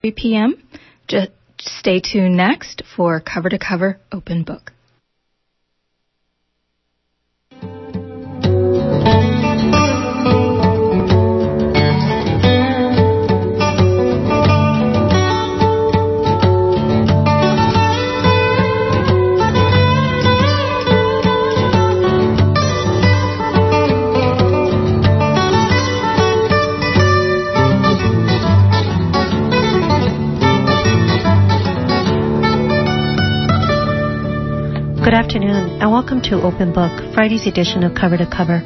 3 p.m. Just stay tuned next for Cover to Cover Open Book. Afternoon and welcome to Open Book, Friday's edition of Cover to Cover.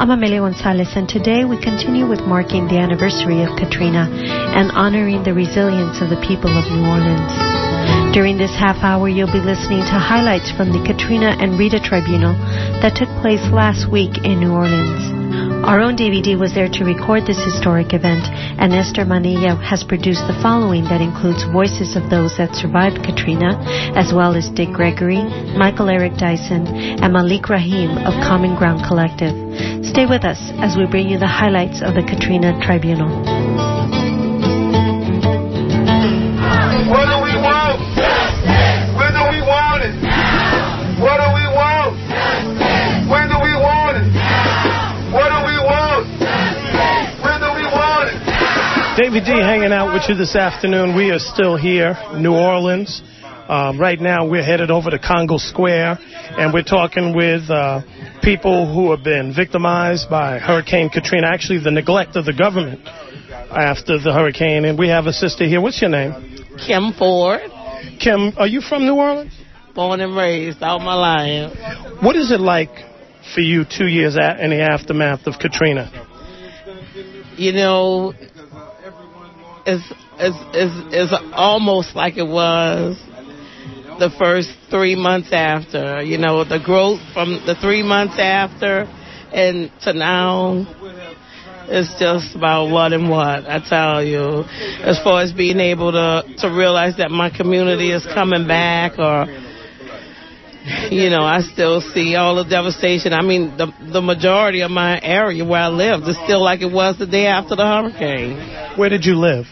I'm Amelia Gonzalez and today we continue with marking the anniversary of Katrina and honoring the resilience of the people of New Orleans. During this half hour, you'll be listening to highlights from the Katrina and Rita Tribunal that took place last week in New Orleans. Our own Davey D was there to record this historic event, and Esther Manilla has produced the following that includes voices of those that survived Katrina, as well as Dick Gregory, Michael Eric Dyson, and Malik Rahim of Common Ground Collective. Stay with us as we bring you the highlights of the Katrina Tribunal. Davey D hanging out with you this afternoon. We are still here, New Orleans. Um, right now, we're headed over to Congo Square, and we're talking with uh, people who have been victimized by Hurricane Katrina. Actually, the neglect of the government after the hurricane. And we have a sister here. What's your name? Kim Ford, Kim. Are you from New Orleans? born and raised all my life. What is it like for you two years in the aftermath of Katrina? You know, it's, it's, it's, it's almost like it was the first three months after. You know, the growth from the three months after and to now. It's just about what and what, I tell you. As far as being able to, to realize that my community is coming back or you know, I still see all the devastation. I mean, the the majority of my area where I live is still like it was the day after the hurricane. Where did you live?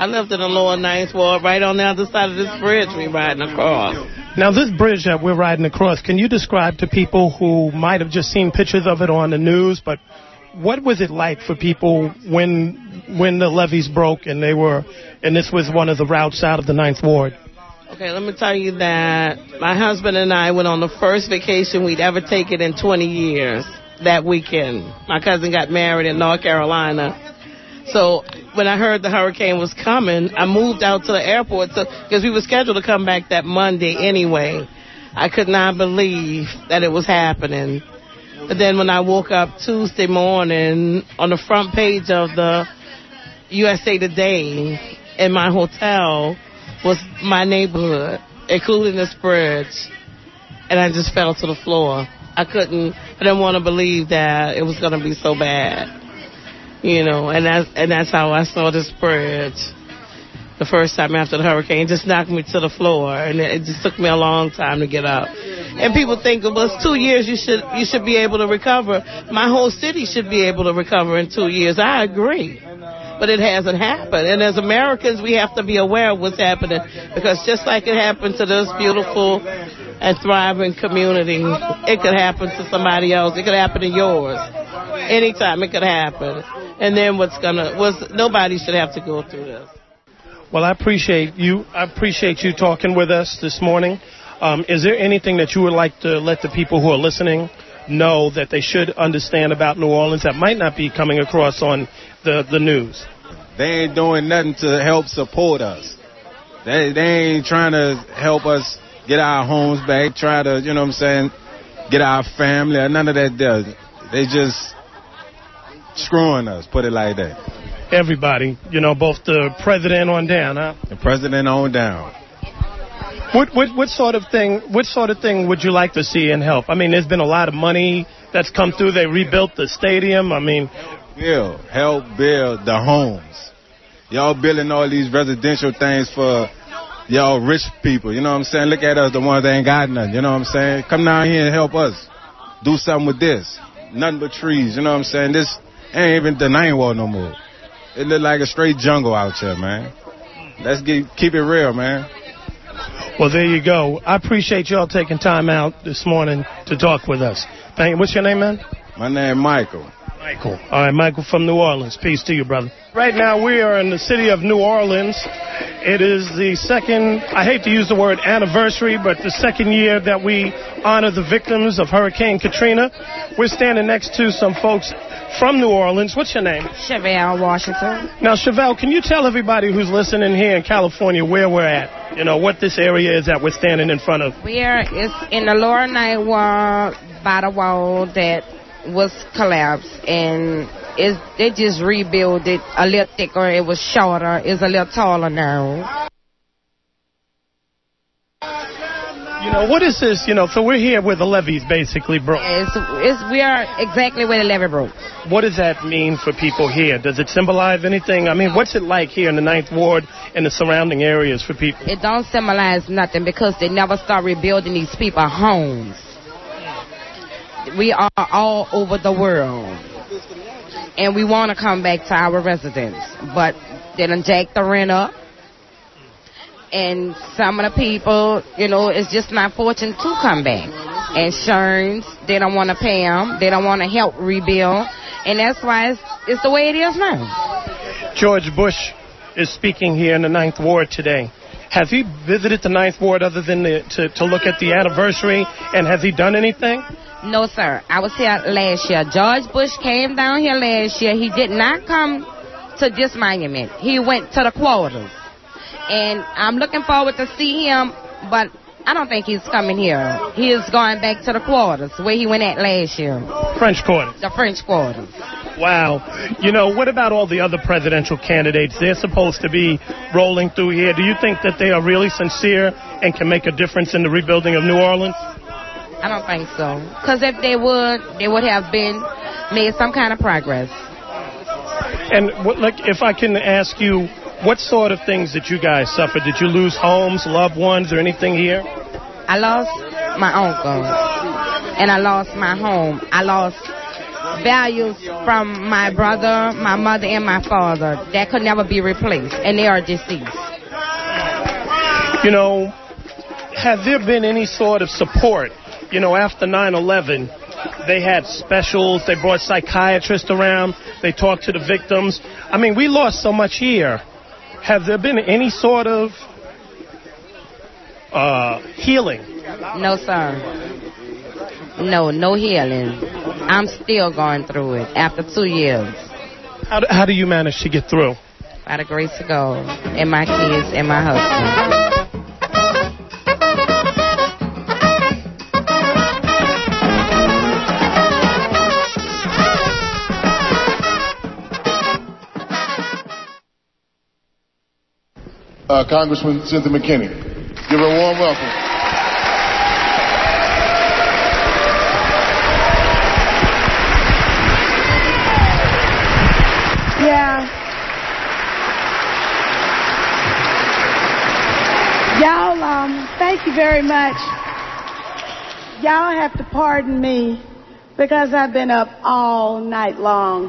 I lived in the lower ninth ward, right on the other side of this bridge we're riding across. Now, this bridge that we're riding across, can you describe to people who might have just seen pictures of it on the news, but what was it like for people when when the levees broke and they were, and this was one of the routes out of the ninth ward? Okay, let me tell you that my husband and I went on the first vacation we'd ever taken in 20 years that weekend. My cousin got married in North Carolina. So when I heard the hurricane was coming, I moved out to the airport because we were scheduled to come back that Monday anyway. I could not believe that it was happening. But then when I woke up Tuesday morning on the front page of the USA Today in my hotel was my neighborhood, including this bridge. And I just fell to the floor. I couldn't, I didn't want to believe that it was going to be so bad. You know, and that's, and that's how I saw this bridge the first time after the hurricane. It just knocked me to the floor, and it, it just took me a long time to get up. And people think, well, it's two years. You should you should be able to recover. My whole city should be able to recover in two years. I agree, but it hasn't happened. And as Americans, we have to be aware of what's happening because just like it happened to this beautiful and thriving community, it could happen to somebody else. It could happen to yours. Anytime it could happen. And then what's gonna was nobody should have to go through this. Well, I appreciate you. I appreciate you talking with us this morning. Um, is there anything that you would like to let the people who are listening know that they should understand about New Orleans that might not be coming across on the, the news? They ain't doing nothing to help support us. They they ain't trying to help us get our homes back, try to, you know what I'm saying, get our family, or none of that does. They just screwing us, put it like that. Everybody, you know, both the president on down, huh? The president on down. What, what, what sort of thing? What sort of thing would you like to see and help? I mean, there's been a lot of money that's come through. They rebuilt the stadium. I mean, Build, help build the homes. Y'all building all these residential things for y'all rich people. You know what I'm saying? Look at us, the ones that ain't got nothing. You know what I'm saying? Come down here and help us. Do something with this. Nothing but trees. You know what I'm saying? This ain't even the nine wall no more. It look like a straight jungle out here, man. let's get, keep it real, man. Well, there you go. I appreciate y'all taking time out this morning to talk with us. Thank you. What's your name, man? My name Michael. Michael. All right, Michael from New Orleans. Peace to you, brother. Right now, we are in the city of New Orleans. It is the second, I hate to use the word anniversary, but the second year that we honor the victims of Hurricane Katrina. We're standing next to some folks from New Orleans. What's your name? Chevelle Washington. Now, Chevelle, can you tell everybody who's listening here in California where we're at? You know, what this area is that we're standing in front of? We are is in the lower ninth wall by the wall that was collapsed and it's, they just rebuilt it a little thicker. It was shorter. It's a little taller now. You know, what is this? You know, so we're here where the levees basically broke. It's, it's, we are exactly where the levee broke. What does that mean for people here? Does it symbolize anything? I mean, what's it like here in the Ninth Ward and the surrounding areas for people? It don't symbolize nothing because they never start rebuilding these people homes. We are all over the world. And we want to come back to our residence. But they done jack the rent up. And some of the people, you know, it's just not fortunate to come back. Insurance, they don't want to pay them. They don't want to help rebuild. And that's why it's, it's the way it is now. George Bush is speaking here in the Ninth Ward today. Has he visited the Ninth Ward other than the, to, to look at the anniversary? And has he done anything? No, sir. I was here last year. George Bush came down here last year. He did not come to this monument. He went to the quarters. And I'm looking forward to see him, but I don't think he's coming here. He is going back to the quarters where he went at last year. French Quarter. The French quarters. Wow. You know, what about all the other presidential candidates? They're supposed to be rolling through here. Do you think that they are really sincere and can make a difference in the rebuilding of New Orleans? I don't think so. Because if they would, they would have been made some kind of progress. And what, like, if I can ask you, what sort of things did you guys suffer? Did you lose homes, loved ones, or anything here? I lost my uncle, and I lost my home. I lost values from my brother, my mother, and my father that could never be replaced, and they are deceased. You know, have there been any sort of support? You know, after 9 11, they had specials, they brought psychiatrists around, they talked to the victims. I mean, we lost so much here. Have there been any sort of uh, healing? No, sir. No, no healing. I'm still going through it after two years. How do, how do you manage to get through? By the grace of God, and my kids, and my husband. Uh, Congressman Cynthia McKinney. Give her a warm welcome. Yeah. Y'all, um, thank you very much. Y'all have to pardon me because I've been up all night long.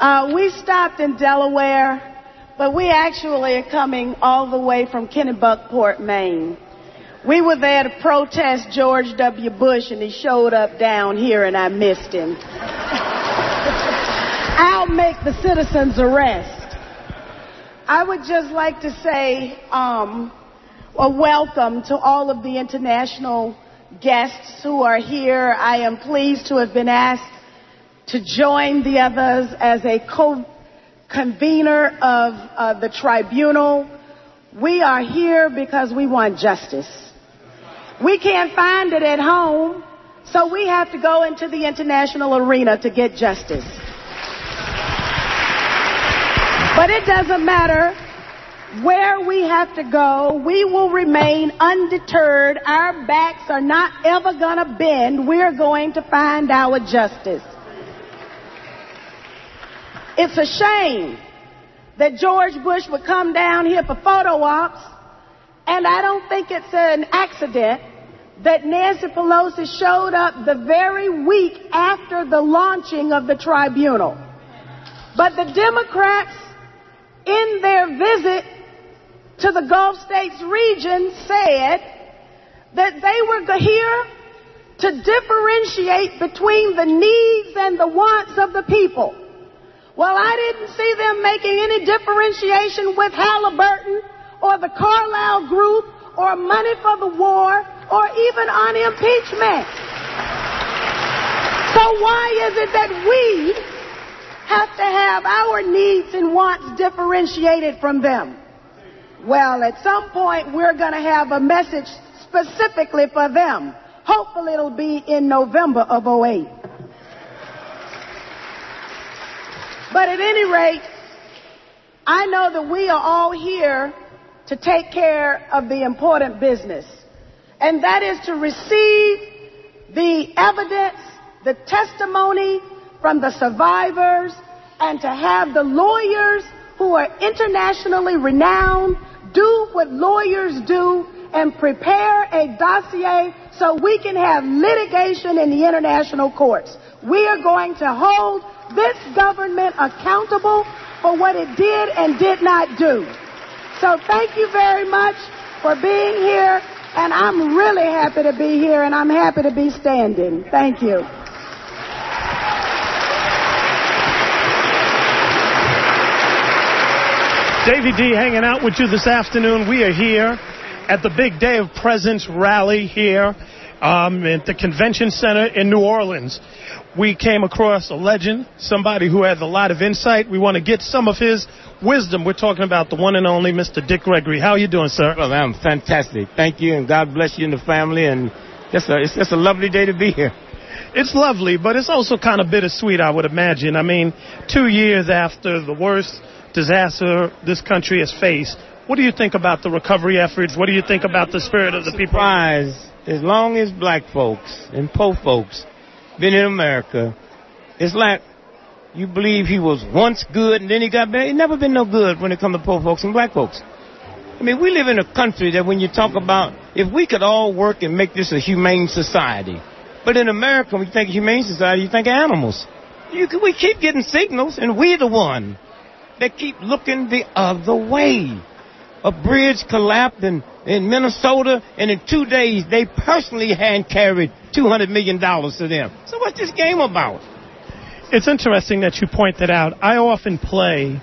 Uh, we stopped in Delaware but we actually are coming all the way from Kennebunkport, Maine. We were there to protest George W. Bush, and he showed up down here, and I missed him. I'll make the citizens arrest. I would just like to say um, a welcome to all of the international guests who are here. I am pleased to have been asked to join the others as a co convener of uh, the tribunal. We are here because we want justice. We can't find it at home, so we have to go into the international arena to get justice. But it doesn't matter where we have to go, we will remain undeterred. Our backs are not ever going to bend. We're going to find our justice. It's a shame that George Bush would come down here for photo ops, and I don't think it's an accident that Nancy Pelosi showed up the very week after the launching of the tribunal. But the Democrats, in their visit, to the Gulf States region said that they were here to differentiate between the needs and the wants of the people. Well, I didn't see them making any differentiation with Halliburton or the Carlyle Group or money for the war or even on impeachment. So why is it that we have to have our needs and wants differentiated from them? Well, at some point we're going to have a message specifically for them. Hopefully it'll be in November of 08. But at any rate, I know that we are all here to take care of the important business. And that is to receive the evidence, the testimony from the survivors, and to have the lawyers who are internationally renowned do what lawyers do and prepare a dossier so we can have litigation in the international courts. We are going to hold this government accountable for what it did and did not do. So thank you very much for being here, and I'm really happy to be here, and I'm happy to be standing. Thank you. Davey D hanging out with you this afternoon. We are here at the Big Day of Presence rally here um, at the Convention Center in New Orleans. We came across a legend, somebody who has a lot of insight. We want to get some of his wisdom. We're talking about the one and only Mr. Dick Gregory. How are you doing, sir? Well, I'm fantastic. Thank you, and God bless you and the family. And just a, it's just a lovely day to be here. It's lovely, but it's also kind of bittersweet, I would imagine. I mean, two years after the worst disaster this country has faced, what do you think about the recovery efforts? What do you think about the spirit of the people? Surprised, as long as black folks and poor folks been in America, it's like you believe he was once good and then he got bad. He never been no good when it comes to poor folks and black folks. I mean, we live in a country that when you talk about if we could all work and make this a humane society, but in America, when you think humane society, you think animals. You, we keep getting signals, and we're the one that keep looking the other way. A bridge collapsed in, in Minnesota, and in two days, they personally hand carried $200 million to them. So what's this game about? It's interesting that you point that out. I often play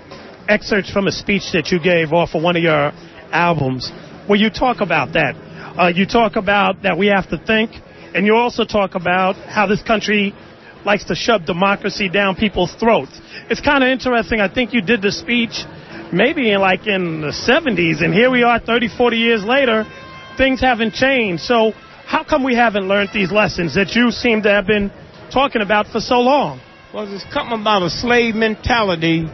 excerpts from a speech that you gave off of one of your albums where you talk about that. Uh, you talk about that we have to think, and you also talk about how this country likes to shove democracy down people's throats. It's kind of interesting. I think you did the speech maybe in like in the 70s, and here we are 30, 40 years later. Things haven't changed. So how come we haven't learned these lessons that you seem to have been talking about for so long? Well, there's something about a slave mentality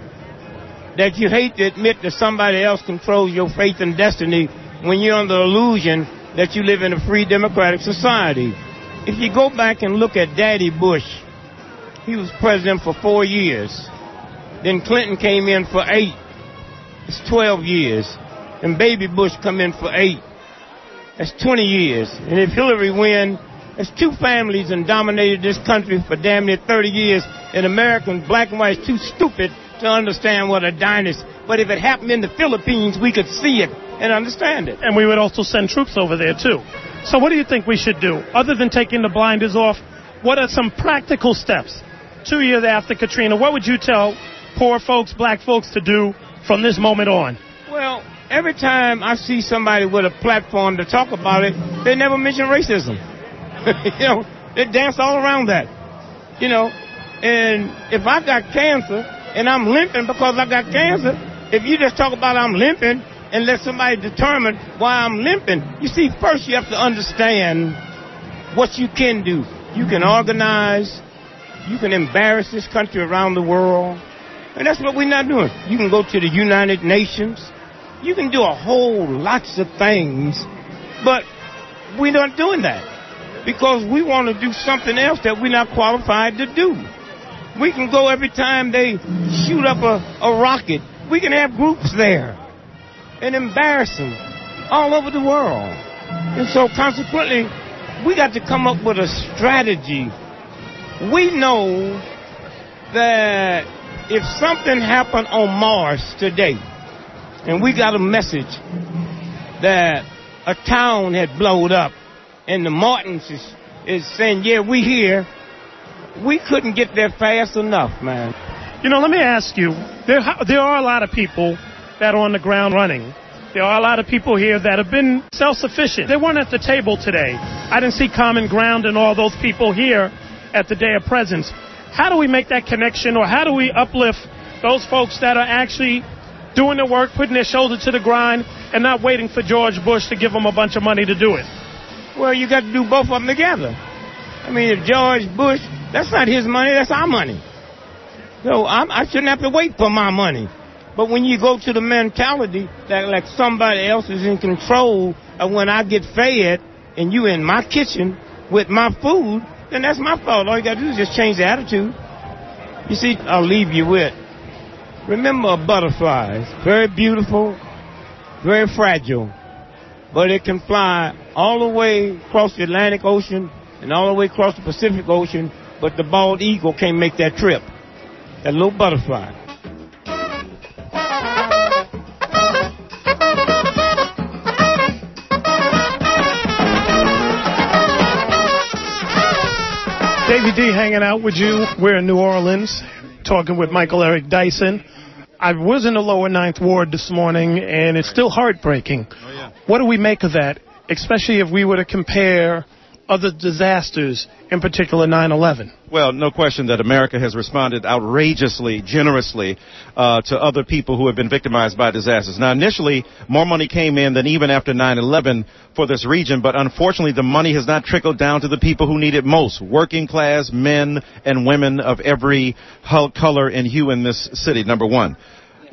that you hate to admit that somebody else controls your fate and destiny when you're under the illusion that you live in a free democratic society. If you go back and look at Daddy Bush, he was president for four years. Then Clinton came in for eight. It's 12 years. And Baby Bush come in for eight. That's 20 years. And if Hillary win, that's two families and dominated this country for damn near 30 years. And Americans, black and white, is too stupid to understand what a dynasty. But if it happened in the Philippines, we could see it and understand it. And we would also send troops over there too. So what do you think we should do? Other than taking the blinders off, what are some practical steps? Two years after Katrina, what would you tell poor folks, black folks to do from this moment on? Well, every time I see somebody with a platform to talk about it, they never mention racism. you know, they dance all around that. You know, and if I got cancer and I'm limping because I got cancer, if you just talk about I'm limping and let somebody determine why I'm limping, you see, first you have to understand what you can do. You can organize, you can embarrass this country around the world, and that's what we're not doing. You can go to the United Nations, you can do a whole lots of things, but we're not doing that because we want to do something else that we're not qualified to do. We can go every time they shoot up a, a rocket. We can have groups there and embarrass them all over the world. And so consequently, we got to come up with a strategy. We know that if something happened on Mars today, and we got a message that a town had blowed up, and the Martians is, is saying, yeah, we here. We couldn't get there fast enough, man. You know, let me ask you, there, there are a lot of people that are on the ground running. There are a lot of people here that have been self-sufficient. They weren't at the table today. I didn't see common ground and all those people here at the Day of Presence. How do we make that connection or how do we uplift those folks that are actually doing the work, putting their shoulder to the grind, and not waiting for George Bush to give them a bunch of money to do it? Well, you got to do both of them together. I mean, if George Bush, that's not his money, that's our money. So I'm, I shouldn't have to wait for my money. But when you go to the mentality that like somebody else is in control of when I get fed and you in my kitchen with my food, then that's my fault. All you gotta do is just change the attitude. You see, I'll leave you with. Remember a butterfly. It's very beautiful, very fragile, but it can fly all the way across the Atlantic Ocean and all the way across the Pacific Ocean, but the bald eagle can't make that trip. That little butterfly. Davey D hanging out with you. We're in New Orleans talking with Michael Eric Dyson. I was in the lower ninth ward this morning, and it's still heartbreaking. Oh, yeah. What do we make of that, especially if we were to compare other disasters, in particular 9/11? Well, no question that America has responded outrageously, generously uh, to other people who have been victimized by disasters. Now, initially, more money came in than even after 9/11 for this region, but unfortunately, the money has not trickled down to the people who need it most: working class men and women of every color and hue in this city. Number one.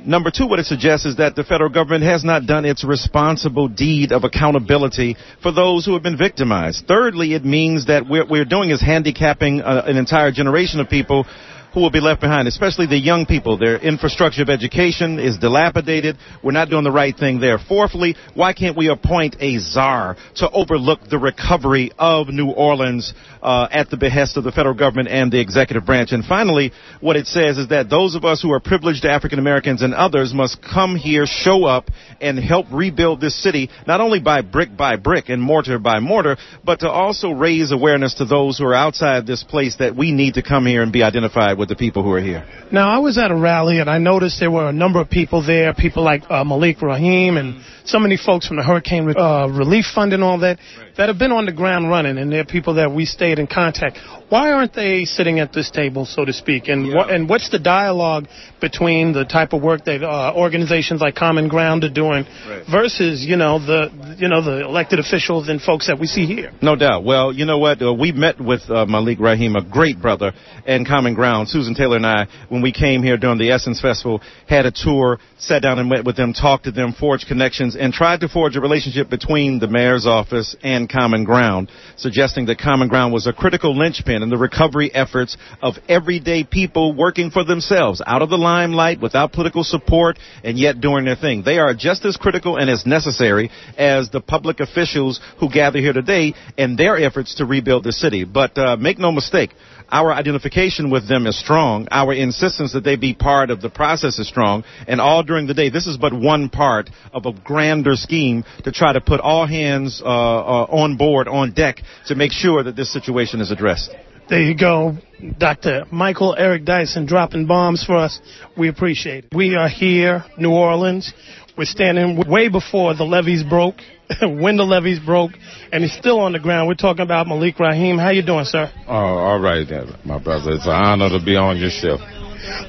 Number two, what it suggests is that the federal government has not done its responsible deed of accountability for those who have been victimized. Thirdly, it means that what we're doing is handicapping uh, an entire generation of people who will be left behind, especially the young people. Their infrastructure of education is dilapidated. We're not doing the right thing there. Fourthly, why can't we appoint a czar to overlook the recovery of New Orleans uh, at the behest of the federal government and the executive branch? And finally, what it says is that those of us who are privileged African Americans and others must come here, show up, and help rebuild this city, not only by brick by brick and mortar by mortar, but to also raise awareness to those who are outside this place that we need to come here and be identified with with the people who are here? Now, I was at a rally and I noticed there were a number of people there, people like uh, Malik Rahim and so many folks from the Hurricane uh, Relief Fund and all that, right. that have been on the ground running, and they're people that we stayed in contact. Why aren't they sitting at this table, so to speak? And yeah. and what's the dialogue between the type of work that uh, organizations like Common Ground are doing right. versus you know the you know the elected officials and folks that we see here? No doubt. Well, you know what? Uh, we met with uh, Malik Rahim, a great brother, and Common Ground. Susan Taylor and I, when we came here during the Essence Festival, had a tour, sat down and met with them, talked to them, forged connections, and tried to forge a relationship between the mayor's office and Common Ground, suggesting that Common Ground was a critical linchpin in the recovery efforts of everyday people working for themselves, out of the limelight, without political support, and yet doing their thing. They are just as critical and as necessary as the public officials who gather here today in their efforts to rebuild the city. But uh, make no mistake, our identification with them is strong. Our insistence that they be part of the process is strong. And all during the day, this is but one part of a grander scheme to try to put all hands uh, uh, on board, on deck, to make sure that this situation is addressed. There you go. Dr. Michael Eric Dyson dropping bombs for us. We appreciate it. We are here, New Orleans. We're standing way before the levees broke, when the levees broke, and he's still on the ground. We're talking about Malik Rahim. How you doing, sir? Oh, all right, my brother. It's an honor to be on your show.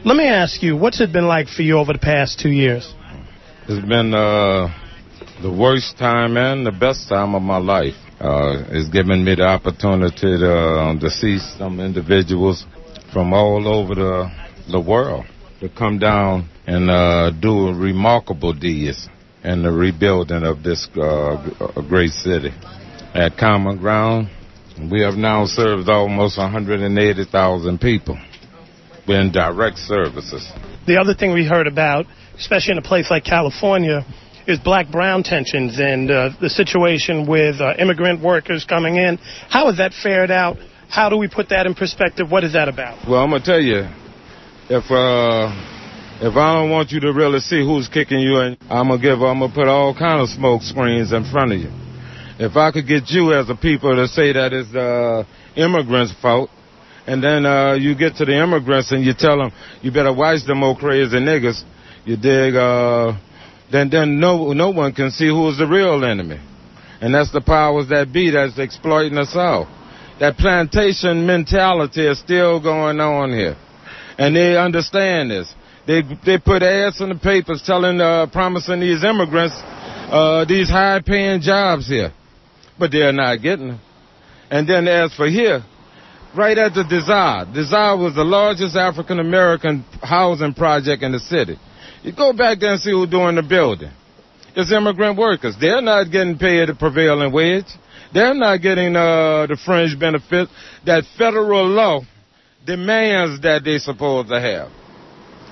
Let me ask you, what's it been like for you over the past two years? It's been uh, the worst time and the best time of my life. Uh, it's given me the opportunity to, uh, to see some individuals from all over the, the world to come down and uh, do remarkable deeds in the rebuilding of this uh, great city. At Common Ground, we have now served almost 180,000 people in direct services. The other thing we heard about, especially in a place like California, is black-brown tensions and uh, the situation with uh, immigrant workers coming in. How has that fared out? How do we put that in perspective? What is that about? Well, I'm going to tell you, if uh, If I don't want you to really see who's kicking you, and I'm gonna give, I'm gonna put all kind of smoke screens in front of you. If I could get you as a people to say that it's the immigrants' fault, and then uh, you get to the immigrants and you tell them you better watch them old crazy niggas, you dig? Uh, then then no no one can see who is the real enemy, and that's the powers that be that's exploiting us all. That plantation mentality is still going on here, and they understand this. They they put ads in the papers telling, uh, promising these immigrants uh, these high-paying jobs here, but they're not getting them. And then as for here, right at the Desire, Desire was the largest African American housing project in the city. You go back there and see who's doing the building. It's immigrant workers. They're not getting paid the prevailing wage. They're not getting uh, the fringe benefits that federal law demands that they're supposed to have.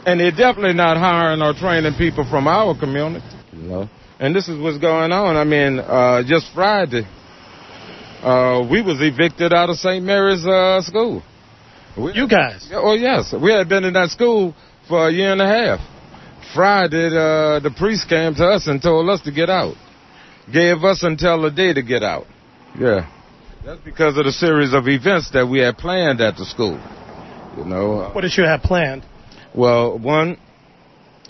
And they're definitely not hiring or training people from our community, you know. And this is what's going on. I mean, uh, just Friday, uh, we was evicted out of St. Mary's uh, school. We, you guys? Oh yes, we had been in that school for a year and a half. Friday, uh, the priest came to us and told us to get out. Gave us until the day to get out. Yeah. That's because of the series of events that we had planned at the school. You know. Uh, What did you have planned? Well, one,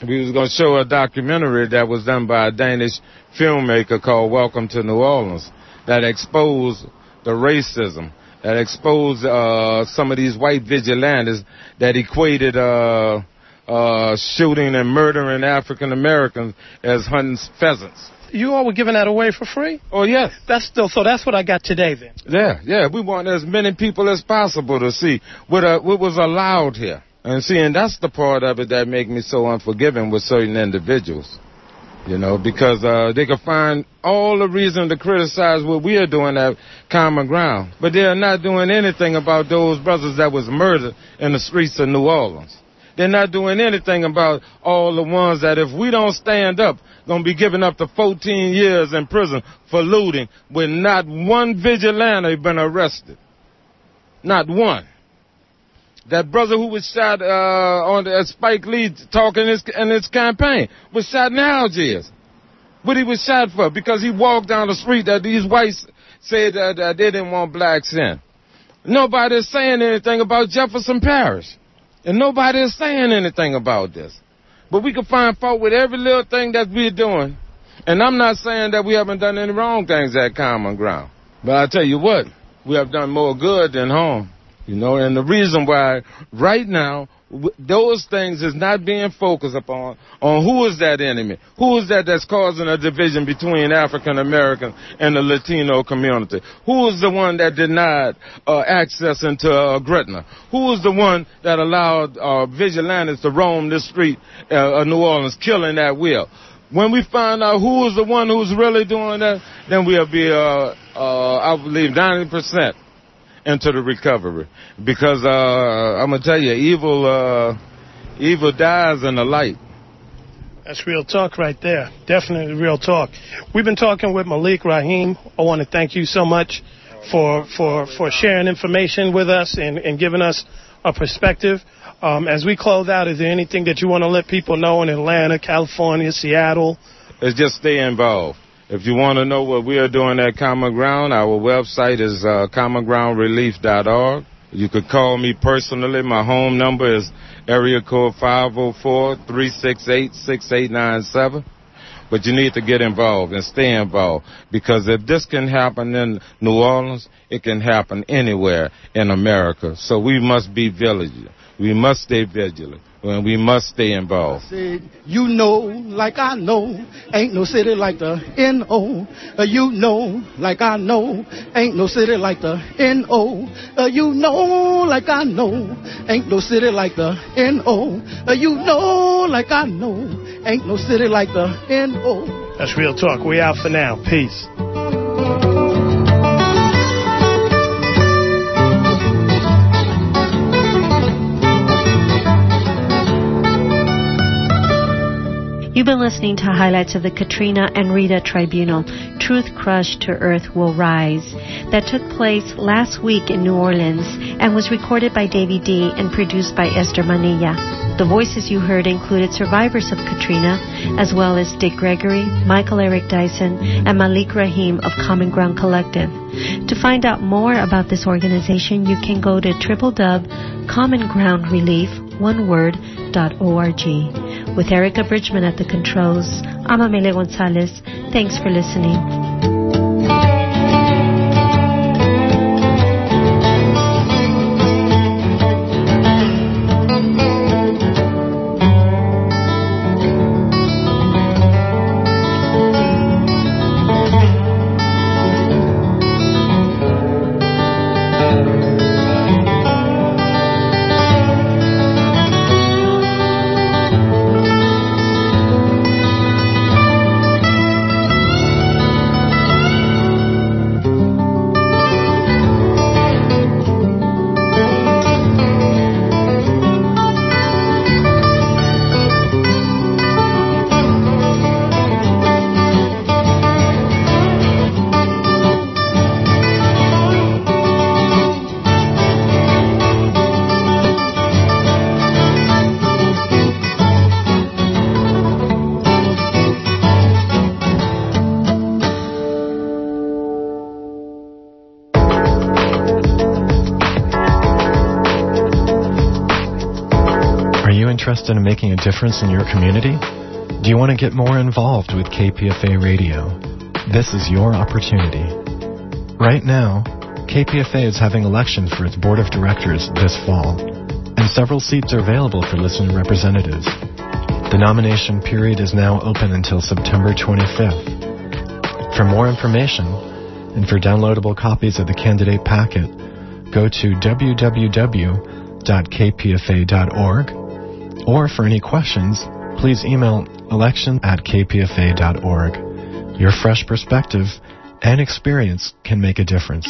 we was going to show a documentary that was done by a Danish filmmaker called Welcome to New Orleans that exposed the racism, that exposed uh, some of these white vigilantes that equated uh, uh, shooting and murdering African Americans as hunting pheasants. You all were giving that away for free? Oh yes. That's still so. That's what I got today then. Yeah, yeah. We want as many people as possible to see what uh, what was allowed here. And see, and that's the part of it that make me so unforgiving with certain individuals. You know, because uh, they can find all the reason to criticize what we are doing at Common Ground, but they are not doing anything about those brothers that was murdered in the streets of New Orleans. They're not doing anything about all the ones that if we don't stand up, gonna be given up to 14 years in prison for looting with not one vigilante been arrested. Not one. That brother who was shot uh, on uh, Spike Lee talking in his, in his campaign was shot in Algiers. What he was shot for? Because he walked down the street that these whites said that, that they didn't want blacks in. Nobody is saying anything about Jefferson Parish. And nobody is saying anything about this. But we can find fault with every little thing that we're doing. And I'm not saying that we haven't done any wrong things at Common Ground. But I tell you what, we have done more good than harm. You know, and the reason why right now those things is not being focused upon on who is that enemy, who is that that's causing a division between African Americans and the Latino community, who is the one that denied uh, access into uh, Gretna, who is the one that allowed uh, vigilantes to roam this street uh, of New Orleans, killing at will. When we find out who is the one who's really doing that, then we'll be, uh, uh, I believe, 90% into the recovery. Because uh, I'm gonna tell you, evil uh, evil dies in the light. That's real talk right there. Definitely real talk. We've been talking with Malik Rahim. I want to thank you so much for for for sharing information with us and, and giving us a perspective. Um, as we close out, is there anything that you want to let people know in Atlanta, California, Seattle? It's just stay involved. If you want to know what we are doing at Common Ground, our website is uh, commongroundrelief.org. You could call me personally. My home number is area code 504-368-6897. But you need to get involved and stay involved because if this can happen in New Orleans, it can happen anywhere in America. So we must be vigilant. We must stay vigilant and we must stay involved. Said, you know, like I know, ain't no city like the N.O. Uh, you know, like I know, ain't no city like the N.O. Uh, you know, like I know, ain't no city like the N.O. Uh, you know, like I know, ain't no city like the N.O. That's real talk. We out for now. Peace. You've been listening to highlights of the Katrina and Rita Tribunal, Truth Crushed to Earth Will Rise, that took place last week in New Orleans and was recorded by Davey D and produced by Esther Manilla. The voices you heard included survivors of Katrina, as well as Dick Gregory, Michael Eric Dyson, and Malik Rahim of Common Ground Collective. To find out more about this organization, you can go to www.commongroundrelief.org. With Erica Bridgman at the controls, I'm Amelia Gonzalez. Thanks for listening. Interested in making a difference in your community? Do you want to get more involved with KPFA Radio? This is your opportunity. Right now, KPFA is having elections for its board of directors this fall, and several seats are available for listener representatives. The nomination period is now open until September 25th. For more information and for downloadable copies of the candidate packet, go to www.kpfa.org or for any questions, please email election at kpfa.org. Your fresh perspective and experience can make a difference.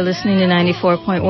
Are listening to 94.1